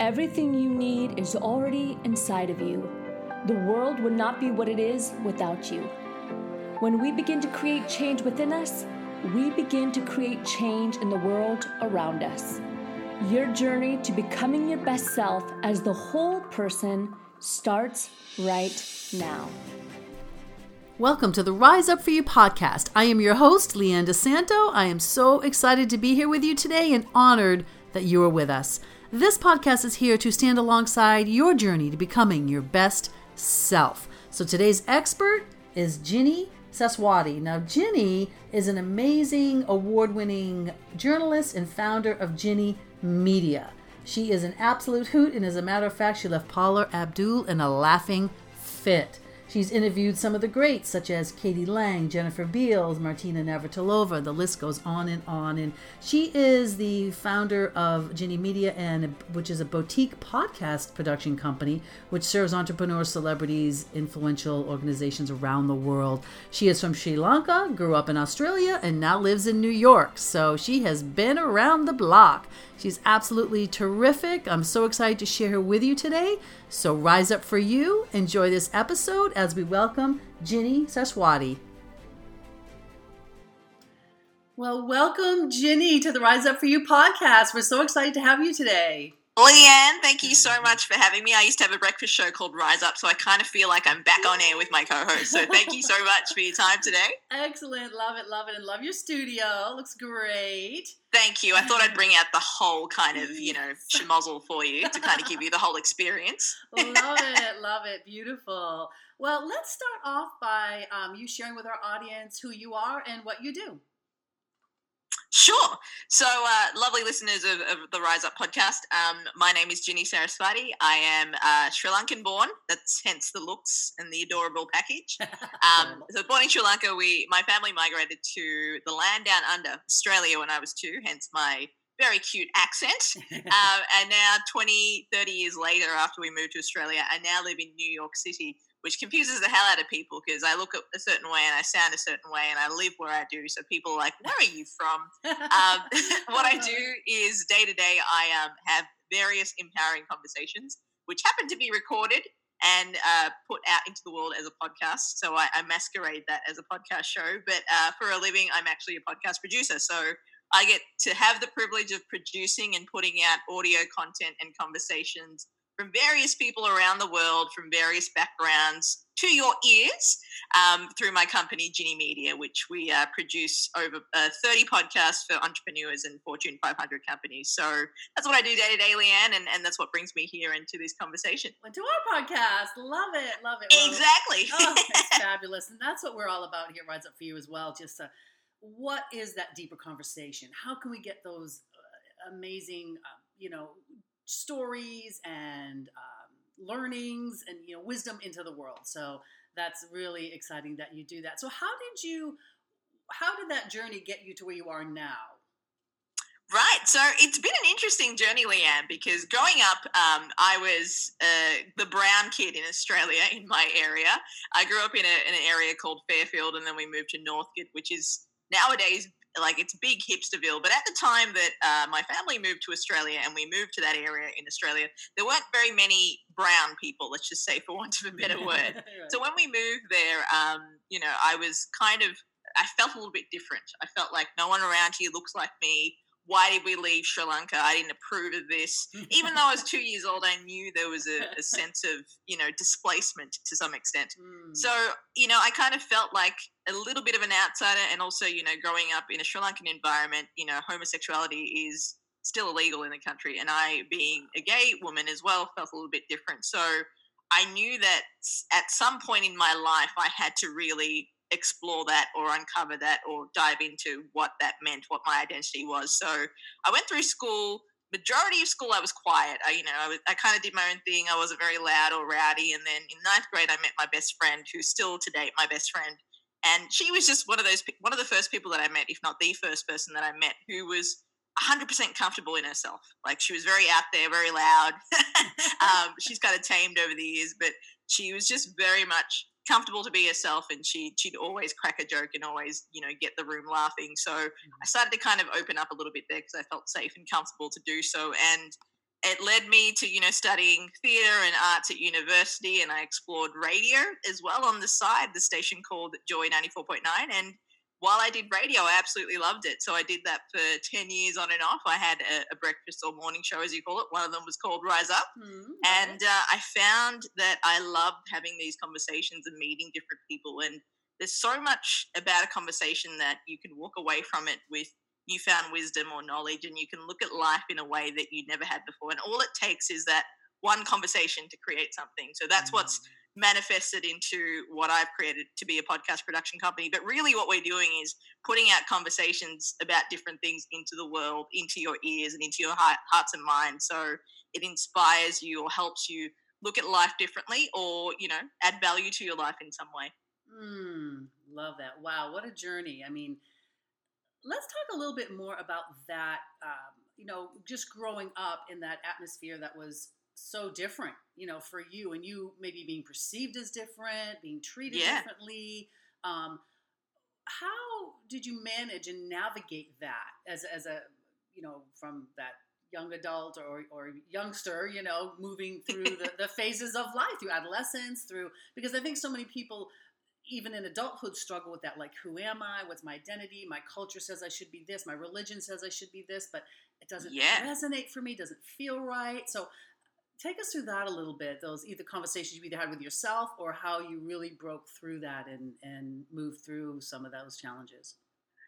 Everything you need is already inside of you. The world would not be what it is without you. When we begin to create change within us, we begin to create change in the world around us. Your journey to becoming your best self as the whole person starts right now. Welcome to the Rise Up For You podcast. I am your host, Leanne DeSanto. I am so excited to be here with you today and honored that you are with us. This podcast is here to stand alongside your journey to becoming your best self. So today's expert is Ginny Saraswati. Now, Ginny is an amazing award winning journalist and founder of Ginny Media. She is an absolute hoot, and as a matter of fact, she left Paula Abdul in a laughing fit. She's interviewed some of the greats, such as k.d. lang, Jennifer Beals, Martina Navratilova. The list goes on and on. And she is the founder of Ginny Media, and which is a boutique podcast production company which serves entrepreneurs, celebrities, influential organizations around the world. She is from Sri Lanka, grew up in Australia, and now lives in New York. So she has been around the block. She's absolutely terrific. I'm so excited to share her with you today. So rise up for you. Enjoy this episode as we welcome Ginny Saraswati. Well, welcome, Ginny, to the Rise Up for You podcast. We're so excited to have you today. Leanne, thank you so much for having me. I used to have a breakfast show called Rise Up, so I kind of feel like I'm back on air with my co host. So thank you so much for your time today. Excellent. Love it, love it, and love your studio. Looks great. Thank you. I thought I'd bring out the whole kind of, you know, schmozzle for you to kind of give you the whole experience. love it, love it. Beautiful. Well, let's start off by um, you sharing with our audience who you are and what you do. Sure. So, uh, lovely listeners of, of, the Rise Up podcast. Um, my name is Ginny Saraswati. I am uh, Sri Lankan born. That's hence the looks and the adorable package. Um, so, born in Sri Lanka, we my family migrated to the land down under Australia when I was two. Hence my very cute accent. uh, and now, 20, 30 years later, after we moved to Australia, I now live in New York City, which confuses the hell out of people because I look a certain way and I sound a certain way and I live where I do. So people are like, "Where are you from?" um, what I do is day to day, I um, have various empowering conversations, which happen to be recorded and uh, put out into the world as a podcast. So I, I masquerade that as a podcast show, but uh, for a living, I'm actually a podcast producer. So I get to have the privilege of producing and putting out audio content and conversations from various people around the world, from various backgrounds, to your ears um, through my company, Ginny Media, which we uh, produce over uh, 30 podcasts for entrepreneurs and Fortune 500 companies. So that's what I do day to day, Leanne, and, and that's what brings me here into this conversation. To our podcast. Love it. Love it. Well, exactly. oh, it's fabulous. And that's what we're all about here, Rise Up For You as well. Just uh, what is that deeper conversation? How can we get those uh, amazing, uh, you know, stories and um, learnings and you know wisdom into the world. So that's really exciting that you do that. So how did you how did that journey get you to where you are now? Right. So it's been an interesting journey, Leanne, because growing up, um, I was uh, the brown kid in Australia in my area. I grew up in, a, in, an area called Fairfield, and then we moved to Northcote, which is nowadays like it's big hipsterville. But at the time that uh, my family moved to Australia and we moved to that area in Australia, there weren't very many brown people. Let's just say, for want of a better word. right. So when we moved there, um, you know, I was kind of I felt a little bit different. I felt like no one around here looks like me why did we leave Sri Lanka? I didn't approve of this. Even though I was two years old, I knew there was a, a sense of, you know, displacement to some extent. Mm. So, you know, I kind of felt like a little bit of an outsider. And also, you know, growing up in a Sri Lankan environment, you know, homosexuality is still illegal in the country. And I, being a gay woman as well, felt a little bit different. So I knew that at some point in my life, I had to really explore that or uncover that or dive into what that meant, what my identity was. So I went through school. Majority of school, I was quiet. I, you know, I, I kind of did my own thing. I wasn't very loud or rowdy. And then in ninth grade, I met my best friend, who's still to date my best friend. And she was just one of those, one of the first people that I met, if not the first person that I met, who was 100% comfortable in herself. Like she was very out there, very loud. um, she's kind of tamed over the years, but she was just very much comfortable to be herself and she she'd always crack a joke and always you know get the room laughing so mm-hmm. i started to kind of open up a little bit there because i felt safe and comfortable to do so and it led me to you know studying theatre and arts at university, and I explored radio as well on the side. The station called Joy ninety four point nine, and while I did radio, I absolutely loved it. So I did that for 10 years on and off. I had a, a breakfast or morning show, as you call it. One of them was called Rise Up. Mm-hmm. And uh, I found that I loved having these conversations and meeting different people. And there's so much about a conversation that you can walk away from it with newfound wisdom or knowledge, and you can look at life in a way that you never had before. And all it takes is that one conversation to create something. So that's mm-hmm. what's manifested into what I've created to be a podcast production company. But really, what we're doing is putting out conversations about different things into the world, into your ears, and into your heart, hearts and minds. So it inspires you or helps you look at life differently, or you know, add value to your life in some way. Mm, love that! Wow, what a journey! I mean, let's talk a little bit more about that. Um, you know, just growing up in that atmosphere that was so different, you know, for you and you maybe being perceived as different, being treated yeah. differently. Um, how did you manage and navigate that as, as a, you know, from that young adult or, or youngster, you know, moving through the, the phases of life, through adolescence, through, because I think so many people, even in adulthood, struggle with that. Like, who am I? What's my identity? My culture says I should be this. My religion says I should be this, but it doesn't yeah. resonate for me, doesn't feel right. So, take us through that a little bit those either conversations you either had with yourself or how you really broke through that and and moved through some of those challenges.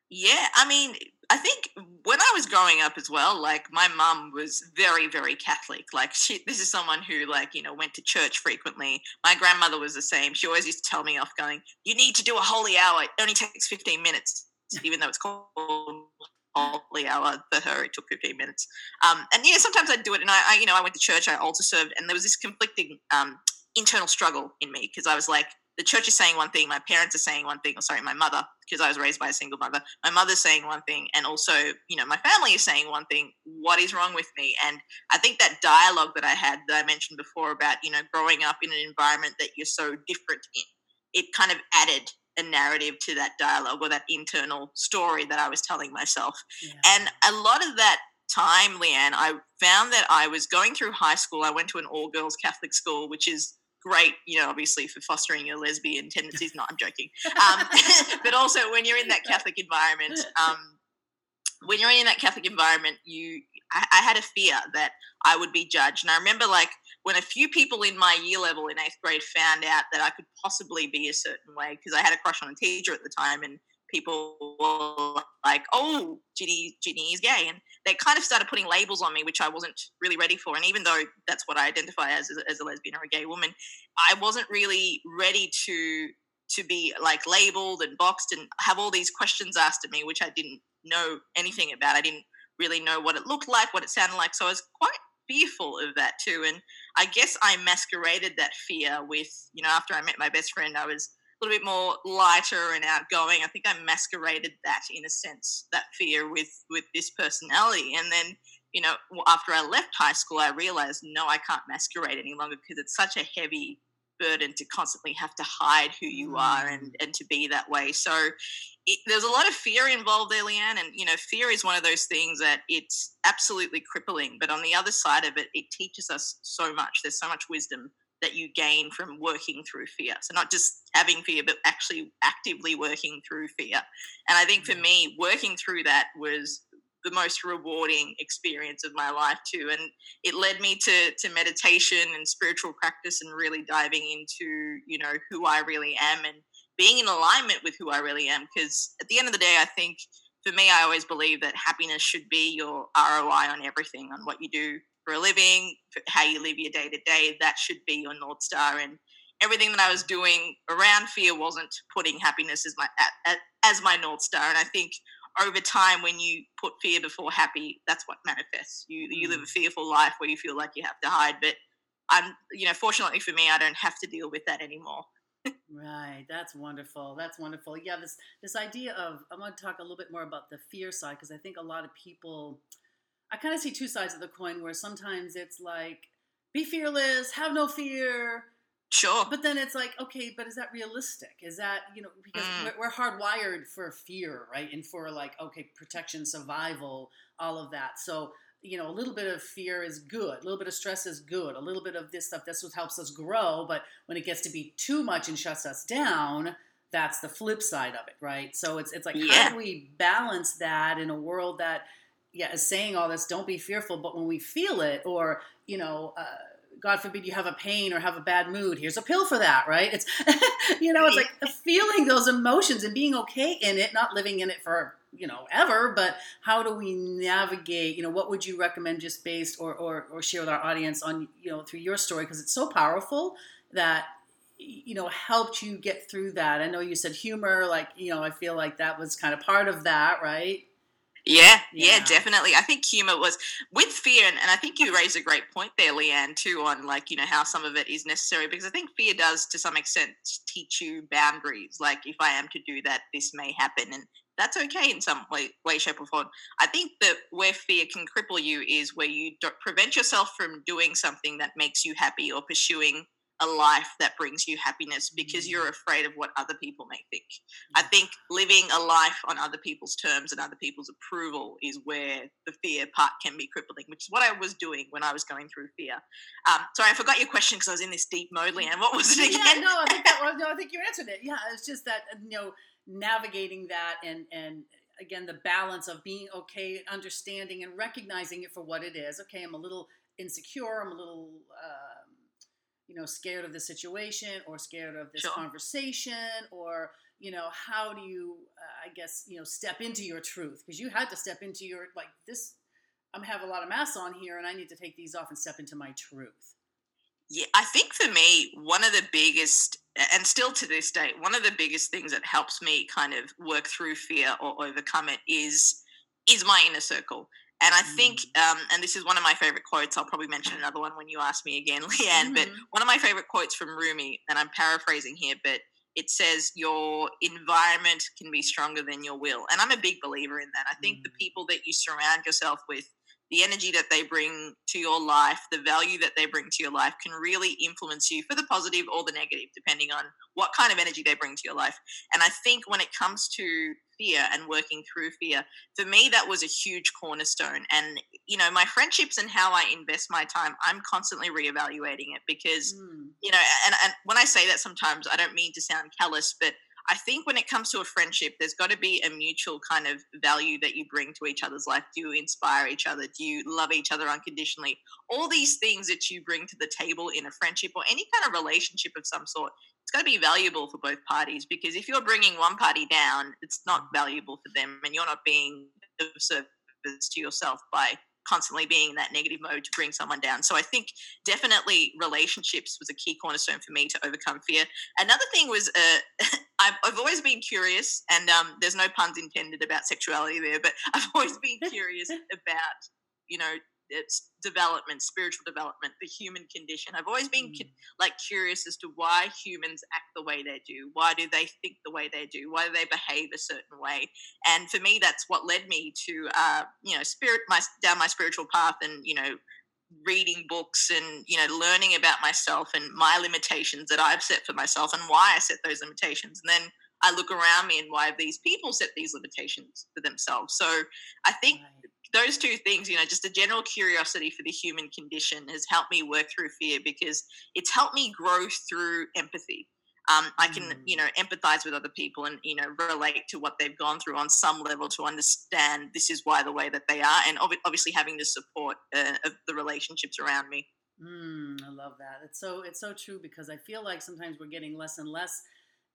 Yeah i mean i think when i was growing up as well like my mum was very very catholic. Like she this is someone who like you know went to church frequently. My grandmother was the same. She always used to tell me off going you need to do a holy hour. It only takes 15 minutes even though it's called holy hour for her. It took 15 minutes. Um, and yeah, sometimes I'd do it. And I, I, you know, I went to church, I altar served, and there was this conflicting um, internal struggle in me because I was like, the church is saying one thing, my parents are saying one thing, or sorry, my mother, because I was raised by a single mother, my mother's saying one thing, and also, you know, my family is saying one thing. What is wrong with me? And I think that dialogue that I had that I mentioned before about, you know, growing up in an environment that you're so different in, it kind of added a narrative to that dialogue or that internal story that I was telling myself. Yeah. And a lot of that time, Leanne, I found that I was going through high school. I went to an all girls Catholic school, which is great, you know, obviously for fostering your lesbian tendencies. Not, I'm joking. Um, but also when you're in that Catholic environment, um, when you're in that Catholic environment, you, I, I had a fear that I would be judged. And I remember like when a few people in my year level in eighth grade found out that I could possibly be a certain way, because I had a crush on a teacher at the time, and people were like, "Oh, Ginny, Ginny is gay," and they kind of started putting labels on me, which I wasn't really ready for. And even though that's what I identify as as a lesbian or a gay woman, I wasn't really ready to to be like labeled and boxed and have all these questions asked of me, which I didn't know anything about. I didn't really know what it looked like, what it sounded like. So I was quite fearful of that too. And I guess I masqueraded that fear with, you know, after I met my best friend, I was a little bit more lighter and outgoing. I think I masqueraded that in a sense, that fear with with this personality. And then, you know, after I left high school, I realized no, I can't masquerade any longer because it's such a heavy burden to constantly have to hide who you are and, mm. and to be that way. So it, there's a lot of fear involved there, Leanne. And, you know, fear is one of those things that it's absolutely crippling. But on the other side of it, it teaches us so much. There's so much wisdom that you gain from working through fear. So not just having fear, but actually actively working through fear. And I think for me, working through that was the most rewarding experience of my life too and it led me to to meditation and spiritual practice and really diving into you know who I really am and being in alignment with who I really am because at the end of the day I think for me I always believe that happiness should be your ROI on everything on what you do for a living how you live your day to day that should be your north star and everything that I was doing around fear wasn't putting happiness as my as my north star and I think over time when you put fear before happy that's what manifests. You you live a mm. fearful life where you feel like you have to hide but i'm you know fortunately for me i don't have to deal with that anymore right that's wonderful that's wonderful yeah this this idea of i want to talk a little bit more about the fear side because i think a lot of people i kind of see two sides of the coin where sometimes it's like be fearless have no fear Sure. But then it's like, okay, but is that realistic? Is that, you know, because mm. we're, we're hardwired for fear, right? And for like, okay, protection, survival, all of that. So you know, a little bit of fear is good, a little bit of stress is good, a little bit of this stuff, this what helps us grow. But when it gets to be too much and shuts us down, that's the flip side of it, right? So it's it's like Yeah. how do we balance that in a world that yeah is saying all this, don't be fearful, but when we feel it, or you know. Uh, God forbid you have a pain or have a bad mood. Here's a pill for that, right? It's, you know, it's like feeling those emotions and being okay in it, not living in it for, you know, ever. But how do we navigate? You know, what would you recommend just based or or, or share with our audience on, you know, through your story because it's so powerful that you know helped you get through that. I know you said humor, like you know, I feel like that was kind of part of that, right? Yeah, yeah, Yeah. definitely. I think humor was with fear, and, and I think you raised a great point there, Leanne, too, on like, you know, how some of it is necessary because I think fear does to some extent teach you boundaries. Like, if I am to do that, this may happen. And that's okay in some way, way shape, or form. I think that where fear can cripple you is where you don't prevent yourself from doing something that makes you happy or pursuing a life that brings you happiness because mm. you're afraid of what other people may think. I mm. think living a life on other people's terms and other people's approval is where the fear part can be crippling, which is what I was doing when I was going through fear. Um, sorry, I forgot your question because I was in this deep mode, Leanne. What was it again? yeah, no, I think that was, no, I think you answered it. Yeah, it's just that uh, you know navigating that and and again the balance of being okay, understanding and recognizing it for what it is. Okay, I'm a little insecure. I'm a little. Um, you know, scared of the situation or scared of this Sure. conversation or, you know, how do you, uh, I guess, you know, step into your truth? Because you had to step into your, like, this, I'm have a lot of masks on here and I need to take these off and step into my truth. Yeah, I think for me, one of the biggest, and still to this day, one of the biggest things that helps me kind of work through fear or overcome it is is my inner circle. And I think, um, and this is one of my favorite quotes. I'll probably mention another one when you ask me again, Leanne. But Mhm. one of my favorite quotes from Rumi, and I'm paraphrasing here, but it says, Your environment can be stronger than your will. And I'm a big believer in that. I think the Mm. people that you surround yourself with, the energy that they bring to your life, the value that they bring to your life can really influence you for the positive or the negative, depending on what kind of energy they bring to your life. And I think when it comes to fear and working through fear, for me, that was a huge cornerstone. And, you know, my friendships and how I invest my time, I'm constantly reevaluating it because Mm. you know, and, and when I say that sometimes I don't mean to sound callous, but I think when it comes to a friendship, there's got to be a mutual kind of value that you bring to each other's life. Do you inspire each other? Do you love each other unconditionally? All these things that you bring to the table in a friendship or any kind of relationship of some sort, it's got to be valuable for both parties because if you're bringing one party down, it's not mm. valuable for them and you're not being of service to yourself by constantly being in that negative mode to bring someone down. So I think definitely relationships was a key cornerstone for me to overcome fear. Another thing was uh, I've, I've always been curious, and um, there's no puns intended about sexuality there, but I've always been curious about, you know, it's development, spiritual development, the human condition. I've always been cu- like curious as to why humans act the way they do. Why do they think the way they do? Why do they behave a certain way? And for me, that's what led me to, uh, you know, spirit my down my spiritual path, and you know, reading books and you know, learning about myself and my limitations that I've set for myself and why I set those limitations. And then I look around me and why have these people set these limitations for themselves. So I think Right. Those two things, you know, just a general curiosity for the human condition has helped me work through fear because it's helped me grow through empathy. Um, I can, Mm. you know, empathize with other people and, you know, relate to what they've gone through on some level to understand this is why the way that they are. And obvi- obviously having the support uh, of the relationships around me. Mm, I love that. It's so it's so true because I feel like sometimes we're getting less and less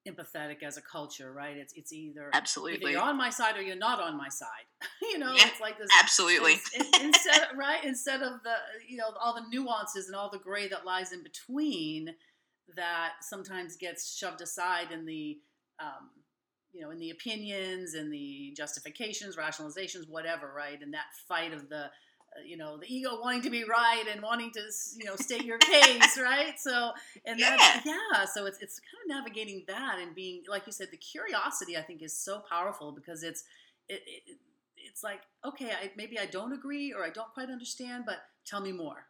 empathetic as a culture, right? It's it's either either Absolutely. you're on my side or you're not on my side. you know, Yeah, it's like this Absolutely. Ins- in- instead right instead of the you know all the nuances and all the gray that lies in between that sometimes gets shoved aside in the um, you know in the opinions and the justifications rationalizations whatever right and that fight of the you know the ego wanting to be right and wanting to you know state your case right so and that's yeah so it's it's kind of navigating that and being like you said the curiosity i think is so powerful because it's it, it it's like okay I, maybe i don't agree or i don't quite understand but tell me more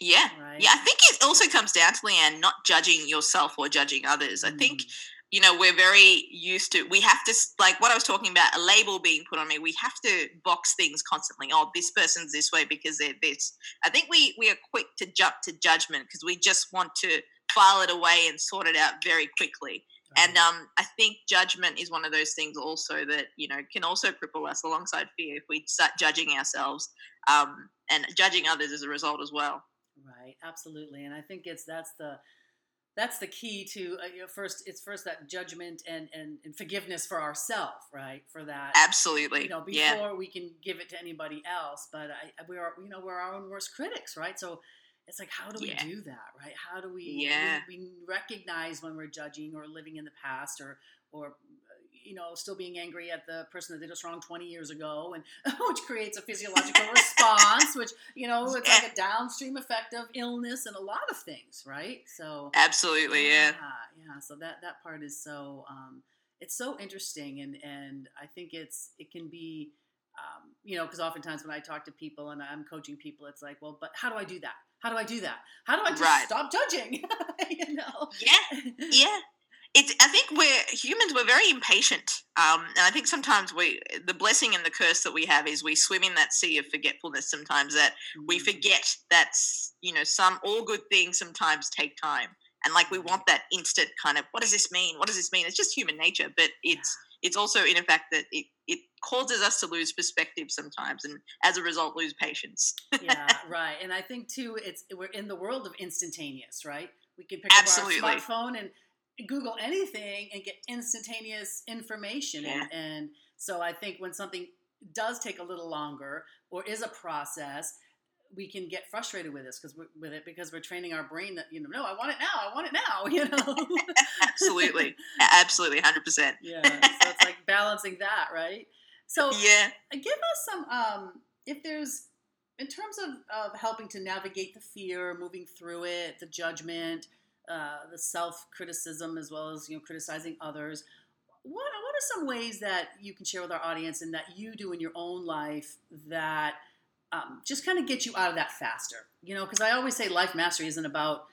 Yeah. right Yeah. I think it also comes down to, Leanne, not judging yourself or judging others. I think Mm. You know we're very used to we have to like what i was talking about a label being put on me we have to box things constantly. Oh this person's this way because they're this. I think we we are quick to jump to judgment because we just want to file it away and sort it out very quickly. And um, I think judgment is one of those things also that you know can also cripple us alongside fear if we start judging ourselves um, and judging others as a result as well. Right, absolutely, and I think it's that's the that's the key to uh, you know, first it's first that judgment and, and, and forgiveness for ourselves right for that absolutely you know before yeah. we can give it to anybody else but I, we are you know we're our own worst critics right so it's like how do we yeah. do that right how do we, yeah. we, we recognize when we're judging or living in the past or or you know, still being angry at the person that did us wrong 20 years ago, and which creates a physiological response, which, you know, it's like a downstream effect of illness and a lot of things, right? So, absolutely, yeah. Yeah. yeah. So, that, that part is so, um, it's so interesting. And, and I think it's, it can be, um, you know, because oftentimes when I talk to people and I'm coaching people, it's like, well, but how do I do that? How do I do that? How do I just right. stop judging? you know? Yeah. Yeah it's i think we're humans we're very impatient um, and i think sometimes we the blessing and the curse that we have is we swim in that sea of forgetfulness sometimes that we forget that you know some all good things sometimes take time. And like we want that instant kind of what does this mean? What does this mean? It's just human nature but it's it's also in effect that it, it causes us to lose perspective sometimes and as a result lose patience. Yeah right and i think too it's we're in the world of instantaneous right? We can pick Absolutely. up our smartphone and Google anything and get instantaneous information. Yeah. And, and so I think when something does take a little longer or is a process, we can get frustrated with this because with it because we're training our brain that you know no I want it now I want it now you know absolutely absolutely hundred percent yeah so it's like balancing that right so yeah give us some um if there's in terms of, of helping to navigate the fear moving through it the judgment uh, the self criticism as well as you know criticizing others. What what are some ways that you can share with our audience and that you do in your own life that um, just kind of get you out of that faster? You know, because I always say life mastery isn't about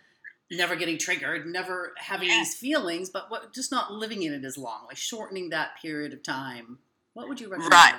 never getting triggered, never having yeah. these feelings, but what just not living in it as long, like shortening that period of time. What would you recommend? Right.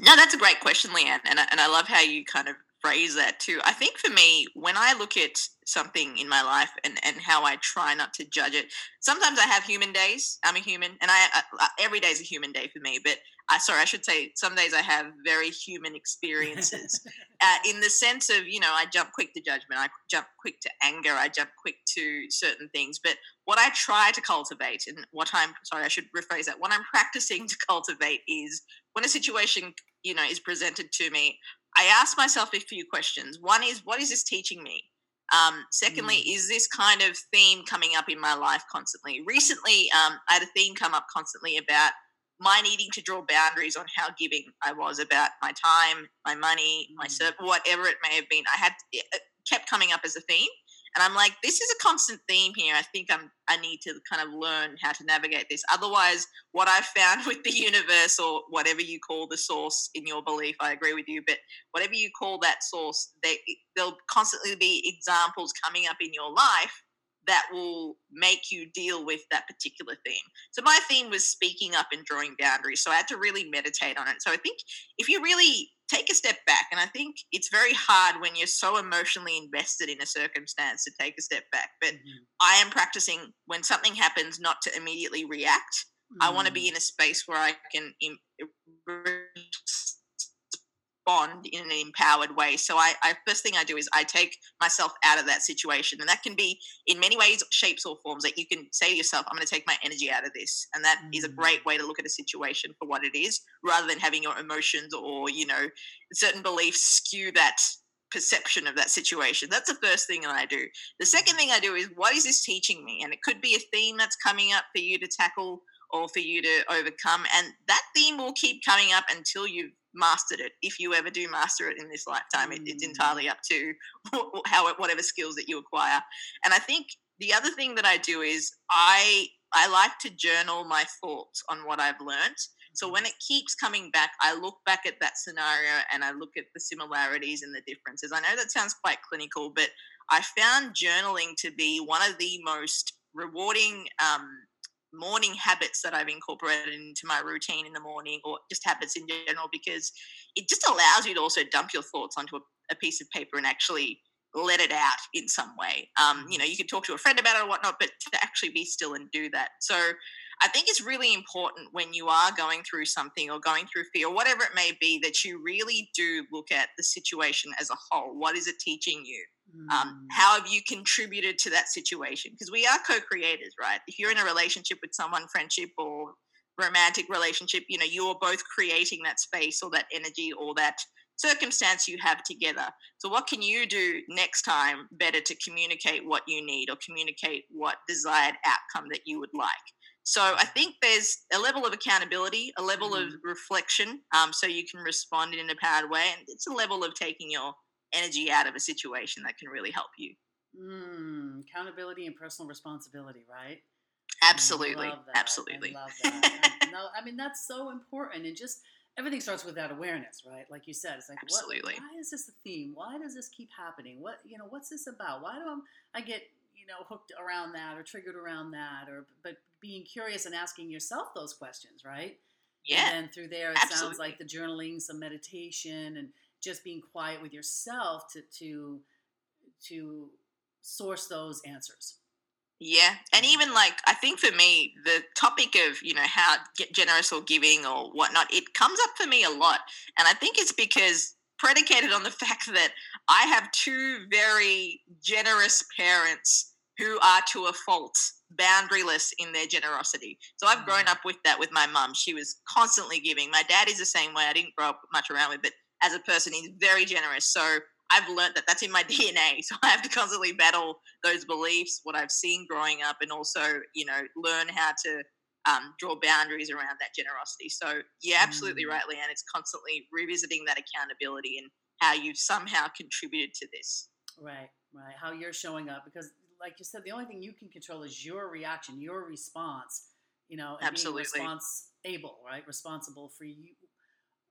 No, that's a great question, Leanne, and I, and I love how you kind of phrase that too. I think for me, when I look at something in my life and, and how I try not to judge it, sometimes I have human days. I'm a human, and I, I every day is a human day for me. But I sorry, I should say some days I have very human experiences, uh, in the sense of you know I jump quick to judgment, I jump quick to anger, I jump quick to certain things. But what I try to cultivate, and what I'm sorry, I should rephrase that. What I'm practicing to cultivate is when a situation you know is presented to me I ask myself a few questions. One is, what is this teaching me? Um, secondly, mm. is this kind of theme coming up in my life constantly? Recently, um, I had a theme come up constantly about my needing to draw boundaries on how giving I was about my time, my money, my mm. whatever it may have been. I had it kept coming up as a theme, and I'm like, this is a constant theme here. I think I'm I need to kind of learn how to navigate this. Otherwise, what I've found with the universe or whatever you call the source in your belief, I agree with you, but whatever you call that source, they, there'll constantly be examples coming up in your life that will make you deal with that particular theme. So my theme was speaking up and drawing boundaries. So I had to really meditate on it. So I think if you really take a step back. And I think it's very hard when you're so emotionally invested in a circumstance to take a step back. But mm-hmm. I am practicing when something happens not to immediately react. Mm-hmm. I want to be in a space where I can Im- respond in an empowered way. So I, I first thing I do is I take myself out of that situation, and that can be in many ways, shapes or forms. That you can say to yourself, "I'm going to take my energy out of this," and that mm. is a mm. great way to look at a situation for what it is, rather than having your emotions or you know certain beliefs skew that perception of that situation. That's the first thing that I do. The second thing I do is what is this teaching me? And it could be a theme that's coming up for you to tackle or for you to overcome. And that theme will keep coming up until you've mastered it. If you ever do master it in this lifetime, mm. it, it's mm. entirely up to how whatever skills that you acquire. And I think the other thing that I do is I I like to journal my thoughts on what I've learned. So when it keeps coming back, I look back at that scenario and I look at the similarities and the differences. I know that sounds quite clinical, but I found journaling to be one of the most rewarding um, morning habits that I've incorporated into my routine in the morning or just habits in general because it just allows you to also dump your thoughts onto a, a piece of paper and actually let it out in some way. Um, you know, you could talk to a friend about it or whatnot, but to actually be still and do that. So I think it's really important when you are going through something or going through fear whatever it may be that you really do look at the situation as a whole. What is it teaching you? Um, Mm. how have you contributed to that situation? Because we are co-creators, right? If you're in a relationship with someone, friendship or romantic relationship, you know, you're both creating that space or that energy or that circumstance you have together. So what can you do next time better to communicate what you need or communicate what desired outcome that you would like? So I think there's a level of accountability, a level of reflection, um, so you can respond in an empowered way, and it's a level of taking your energy out of a situation that can really help you. Mm, accountability and personal responsibility, right? Absolutely, I love that. absolutely. I. No, I mean that's so important, and just everything starts with that awareness, right? Like you said, it's like, Absolutely. What, why is this a theme? Why does this keep happening? What you know? What's this about? Why do I, I get you know hooked around that or triggered around that? Or but being curious and asking yourself those questions, right? Yeah, And then through there, it sounds like the journaling, some meditation, and just being quiet with yourself to to to source those answers. yeah, and even like I think for me, the topic of you know how get generous or giving or whatnot, it comes up for me a lot, and I think it's because predicated on the fact that I have two very generous parents who are to a fault boundaryless in their generosity. So I've grown Mm. up with that with my mum. She was constantly giving. My dad is the same way. I didn't grow up much around with, but as a person, he's very generous. So I've learned that that's in my DNA. So I have to constantly battle those beliefs, what I've seen growing up, and also, you know, learn how to um, draw boundaries around that generosity. So you're absolutely Mm. right, Leanne. It's constantly revisiting that accountability and how you've somehow contributed to this. Right, right. How you're showing up because, like you said, the only thing you can control is your reaction, your response. You know, and Absolutely. being response able, right? Responsible for you,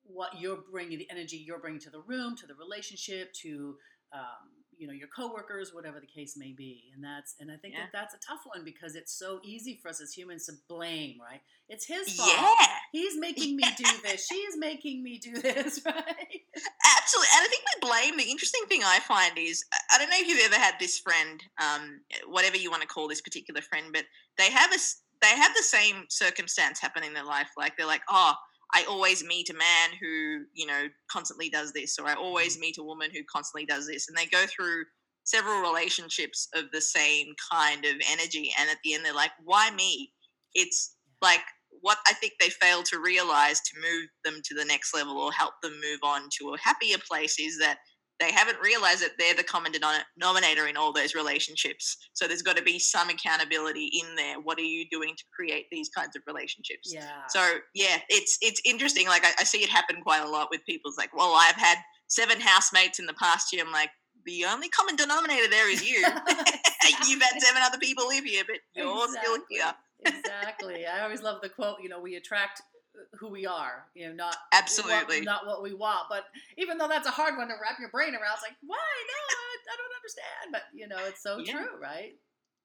what you're bringing, the energy you're bringing to the room, to the relationship, to um, you know your coworkers, whatever the case may be. And that's and I think Yeah. that that's a tough one because it's so easy for us as humans to blame, right? It's his fault. Yeah, He's making me do this. She's making me do this, right? absolutely. And I think we blame. The interesting thing I find is I- I don't know if you've ever had this friend, um, whatever you want to call this particular friend, but they have a they have the same circumstance happen in their life. Like they're like, oh, I always meet a man who you know constantly does this, or I always mm-hmm. meet a woman who constantly does this, and they go through several relationships of the same kind of energy, and at the end they're like, why me? It's like what I think they fail to realize to move them to the next level or help them move on to a happier place is that they haven't realized that they're the common denom- denominator in all those relationships. So there's got to be some accountability in there. What are you doing to create these kinds of relationships? Yeah. So yeah, it's it's interesting. Like I, I see it happen quite a lot with people. It's like, well, I've had seven housemates in the past year. I'm like, the only common denominator there is you. You've had seven other people live here, but you're still Exactly. here. exactly. I always love the quote. You know, we attract who we are. You know, not Absolutely. what, not what we want. But even though that's a hard one to wrap your brain around, it's like, why? No, I, I don't understand. But you know, it's so Yeah. true, right?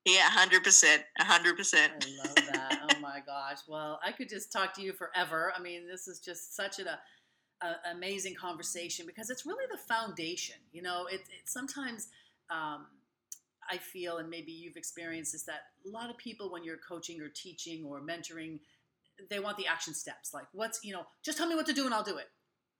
Yeah, hundred percent, hundred percent. I love that. oh my gosh. Well, I could just talk to you forever. I mean, this is just such an a, a, amazing conversation because it's really the foundation. You know, it, it sometimes um, I feel, and maybe you've experienced this, that a lot of people, when you're coaching or teaching or mentoring, they want the action steps. Like, what's you know, just tell me what to do and I'll do it.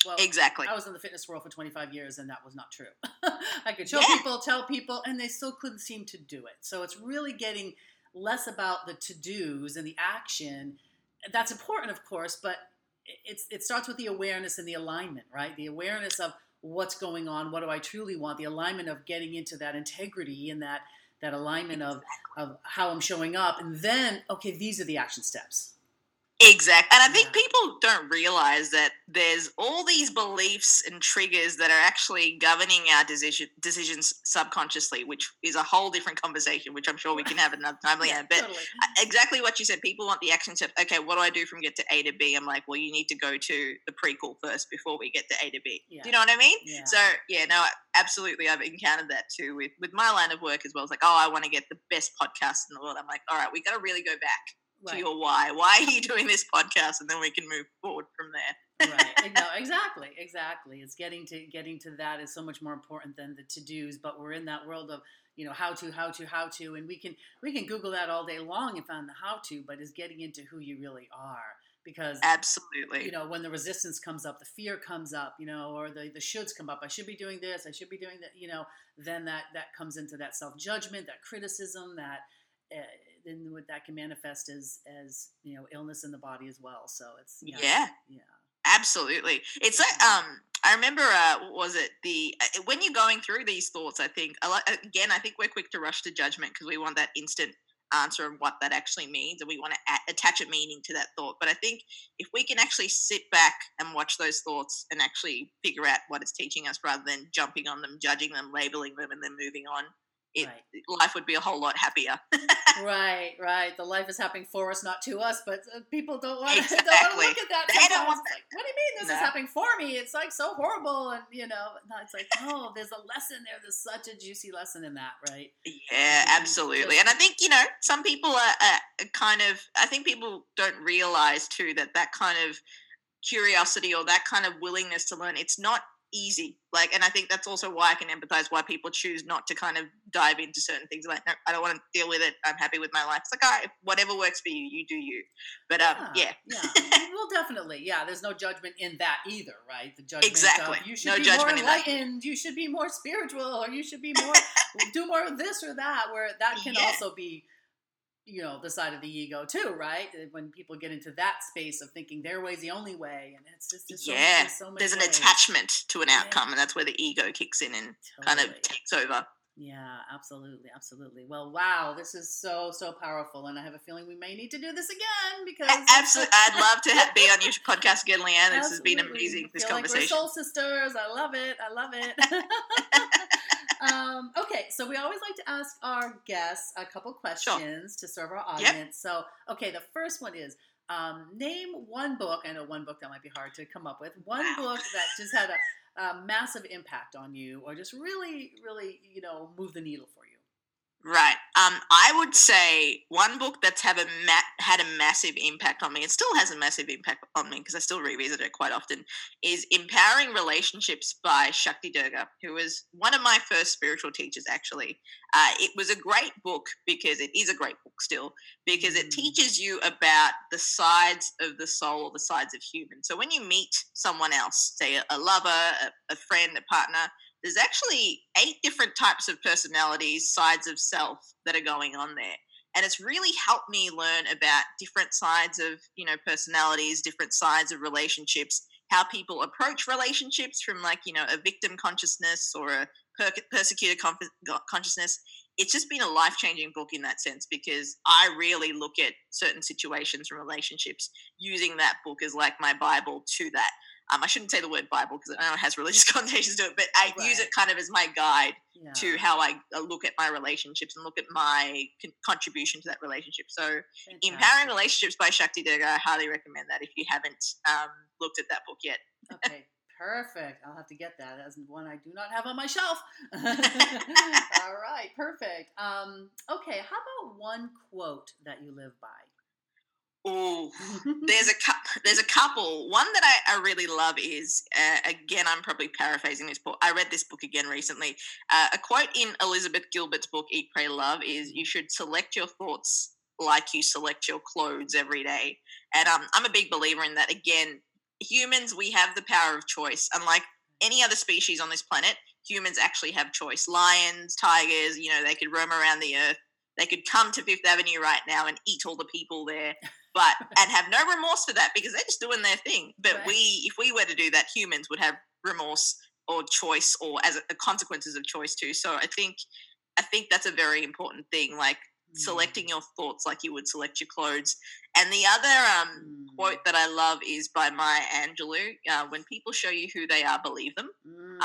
Well, Exactly. I was in the fitness world for 25 years, and that was not true. I could show Yeah. people, tell people, and they still couldn't seem to do it. So it's really getting less about the to dos and the action. That's important, of course, but it- it's it starts with the awareness and the alignment, right? The awareness of what's going on, what do I truly want, the alignment of getting into that integrity and that that alignment of of how I'm showing up, and then okay, these are the action steps. Exactly. And I think Yeah. people don't realize that there's all these beliefs and triggers that are actually governing our decision, decisions subconsciously, which is a whole different conversation, which I'm sure we can have another time. Leanne. But totally. exactly what you said. People want the action steps. Okay, what do I do from get to A to B? I'm like, well, you need to go to the prequel first before we get to A to B. Yeah. Do you know what I mean? Yeah. So yeah, no, absolutely. I've encountered that too with with my line of work as well. It's like, oh, I want to get the best podcast in the world. I'm like, all right, we got to really go back. To Right. your why. Why are you doing this podcast? And then we can move forward from there. right. No, exactly, exactly. It's getting to getting to that is so much more important than the to dos. But we're in that world of you know how to, how to, how to, and we can we can Google that all day long and find the how to. But is getting into who you really are because Absolutely. you know when the resistance comes up, the fear comes up, you know, or the the shoulds come up. I should be doing this. I should be doing that. You know, then that that comes into that self judgment, that criticism, that. Uh, then what that can manifest as as you know illness in the body as well. So it's yeah, yeah. yeah. Absolutely. It's like um I remember uh what was it the uh, when you're going through these thoughts I think a lot, again I think we're quick to rush to judgment because we want that instant answer of what that actually means and we want to a- attach a meaning to that thought but I think if we can actually sit back and watch those thoughts and actually figure out what it's teaching us rather than jumping on them judging them labeling them and then moving on it Right. life would be a whole lot happier Right, right. The life is happening for us, not to us. But uh, people don't want want to look at that. They don't want It's like, what do you mean this is happening for me? It's like so horrible, and you know, no, it's like, oh, there's a lesson there. There's such a juicy lesson in that, right? Yeah, Mhm. absolutely. And I think, you know, some people are, are kind of, I think people don't realize too that that kind of curiosity or that kind of willingness to learn, it's not easy. Like, and I think that's also why I can empathize why people choose not to kind of dive into certain things. Like, no, I don't want to deal with it. I'm happy with my life. It's like, all right, whatever works for you, you do you. But um, yeah. yeah. well, definitely, yeah. There's no judgment in that either, right? The judgment Exactly. of you should No be judgment more enlightened, you should be more spiritual, or you should be more do more of this or that. Where that can Yeah. also be, you know, the side of the ego too, right? When people get into that space of thinking their way's the only way, and it's just so yeah. there's so many There's an ways. attachment to an Yeah. outcome, and that's where the ego kicks in and kind of takes over. Yeah, absolutely, absolutely. Well, wow, this is so so powerful, and I have a feeling we may need to do this again because Absolutely. I'd love to be on your podcast again, Leanne. This has been Absolutely. amazing, this Feel like conversation. we're soul sisters. I love it. I love it. um, okay, so we always like to ask our guests a couple questions to serve our audience. So, okay, the first one is um, name one book. I know one book that might be hard to come up with. One Wow. book that just had a, a massive impact on you, or just really, really, you know, move the needle for you. Right. Um, I would say one book that's have a ma- had a massive impact on me. It still has a massive impact on me because I still revisit it quite often. Is Empowering Relationships by Shakti Durga, who was one of my first spiritual teachers. Actually, uh, it was a great book because it is a great book still because it Mm. teaches you about the sides of the soul, the sides of human. So when you meet someone else, say a, a lover, a, a friend, a partner, there's actually eight different types of personalities, sides of self that are going on there. And it's really helped me learn about different sides of, you know, personalities, different sides of relationships, how people approach relationships from like, you know, a victim consciousness or a per- persecuted con- consciousness. It's just been a life changing book in that sense because I really look at certain situations and relationships using that book as like my Bible to that. Um, I shouldn't say the word Bible because I know it has religious connotations to it, but I use it kind of as my guide Yeah. to how I uh, look at my relationships and look at my con- contribution to that relationship. So, Fantastic. Empowering Relationships by Shakti Durga, I highly recommend that if you haven't um, looked at that book yet. Okay, perfect. I'll have to get that as one I do not have on my shelf. All right, perfect. Um, okay, how about one quote that you live by? Oh, there's a cou- there's a couple. One that I, I really love is uh, again I'm probably paraphrasing this book. I read this book again recently. Uh, a quote in Elizabeth Gilbert's book Eat, Pray, Love is you should select your thoughts like you select your clothes every day. And um, I'm a big believer in that. Again, humans we have the power of choice. Unlike any other species on this planet, humans actually have choice. Lions, tigers, you know, they could roam around the earth. They could come to Fifth Avenue right now and eat all the people there but and have no remorse for that because they're just doing their thing. But Right. we, if we were to do that, humans would have remorse or choice or as a, consequences of choice too. So I think, I think that's a very important thing. Like. Selecting your thoughts like you would select your clothes. And the other um, Mm. quote that I love is by Maya Angelou. Uh, when people show you who they are, believe them.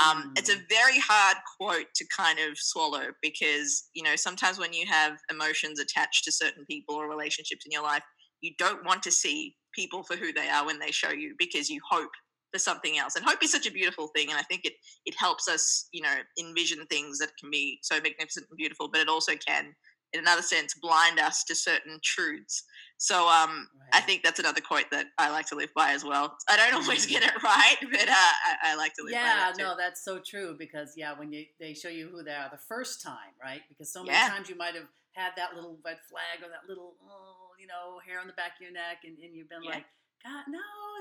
Um, it's a Mm. very hard quote to kind of swallow because you know sometimes when you have emotions attached to certain people or relationships in your life, you don't want to see people for who they are when they show you because you hope for something else. And hope is such a beautiful thing, and I think it it helps us you know envision things that can be so magnificent and beautiful, but it also can in another sense, blind us to certain truths. So um, right. I think that's another quote that I like to live by as well. I don't always get it right, but uh, I, I, like to live yeah, by that no, that's so true because yeah, when you, they show you who they are the first time, right? Because so many yeah. times you might have had that little red flag or that little, oh, you know, hair on the back of your neck, and, and you've been yeah. like, God, no,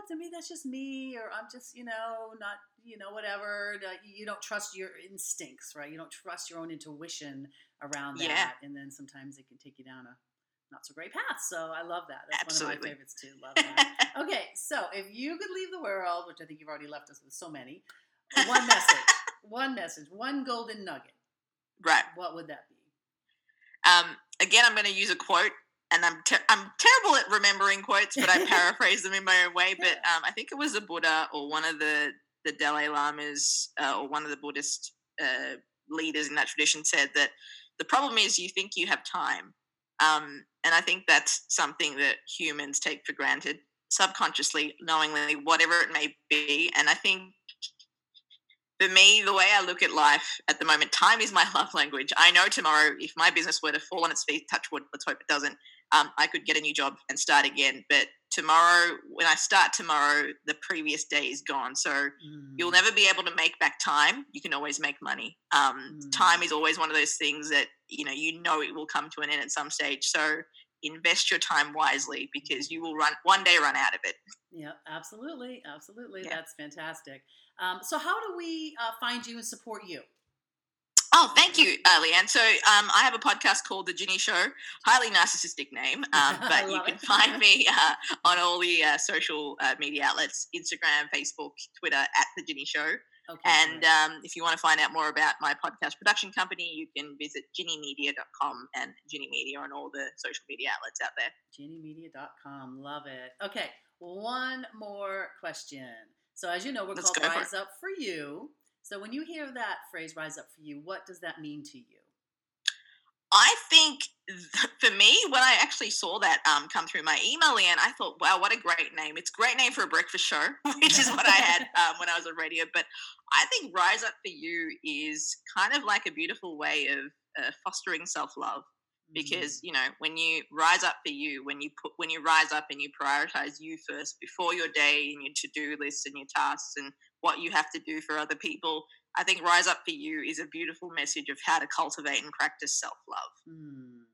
to me that's just me, or I'm just, you know, not, you know, whatever. You don't trust your instincts, right? You don't trust your own intuition around that, yeah. and then sometimes it can take you down a not so great path. So I love that. That's Absolutely. one of my favorites too. Love that. okay, so if you could leave the world, which I think you've already left us with so many, one message, one message, one golden nugget. Right. What would that be? Um, again, I'm going to use a quote, and I'm ter- I'm terrible at remembering quotes, but I paraphrase them in my own way. But um, I think it was a Buddha or one of the the Dalai Lamas uh, or one of the Buddhist uh, leaders in that tradition said that the problem is you think you have time um, and I think that's something that humans take for granted, subconsciously, knowingly, whatever it may be. And I think for me, the way I look at life at the moment, time is my love language. I know tomorrow, if my business were to fall on its feet, touch wood, let's hope it doesn't, um, I could get a new job and start again. But tomorrow, when I start tomorrow, the previous day is gone. So mm. you'll never be able to make back time. You can always make money. Um, mm. Time is always one of those things that you know you know it will come to an end at some stage. So invest your time wisely because you will run one day run out of it. Yeah, absolutely, absolutely. Yeah. That's fantastic. Um, so, how do we uh, find you and support you? Oh, thank you, uh, Leanne. So um, I have a podcast called The Ginny Show. Highly narcissistic name, um, but you can find me uh, on all the uh, social uh, media outlets: Instagram, Facebook, Twitter at The Ginny Show. Okay, and um, if you want to find out more about my podcast production company, you can visit ginnymedia.com and Ginny Media on all the social media outlets out there. Ginnymedia.com. Love it. Okay, one more question. So, as you know, we're Let's called Rise Up for You. So when you hear that phrase rise up for you, what does that mean to you? I think for me, when I actually saw that um, come through my email, and I thought, wow, what a great name. It's a great name for a breakfast show, which is what I had um, when I was on radio. But I think Rise Up for You is kind of like a beautiful way of uh, fostering self love. Because you know, when you rise up for you, when you put, when you rise up and you prioritize you first before your day and your to do list and your tasks and what you have to do for other people. I think Rise Up for You is a beautiful message of how to cultivate and practice self love. Mm.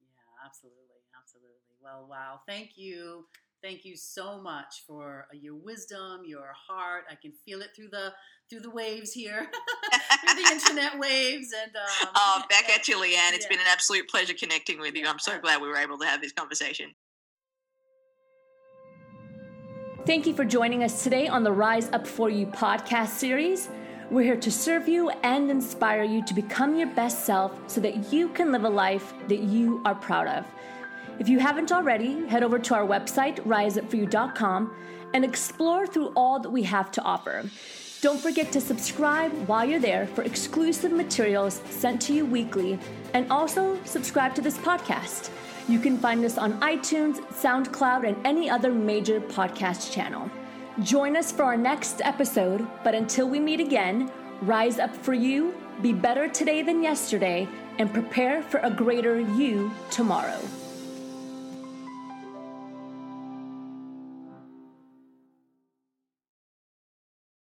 Yeah, absolutely. Absolutely. Well, wow. Thank you. Thank you so much for uh, your wisdom, your heart. I can feel it through the through the waves here, through the internet waves. And um, oh, back at you, Leanne. It's yeah. been an absolute pleasure connecting with you. I'm so glad we were able to have this conversation. Thank you for joining us today on the Rise Up For You podcast series. We're here to serve you and inspire you to become your best self so that you can live a life that you are proud of. If you haven't already, head over to our website, riseupforyou.com, and explore through all that we have to offer. Don't forget to subscribe while you're there for exclusive materials sent to you weekly, and also subscribe to this podcast. You can find us on iTunes, SoundCloud, and any other major podcast channel. Join us for our next episode, but until we meet again, rise up for you, be better today than yesterday, and prepare for a greater you tomorrow.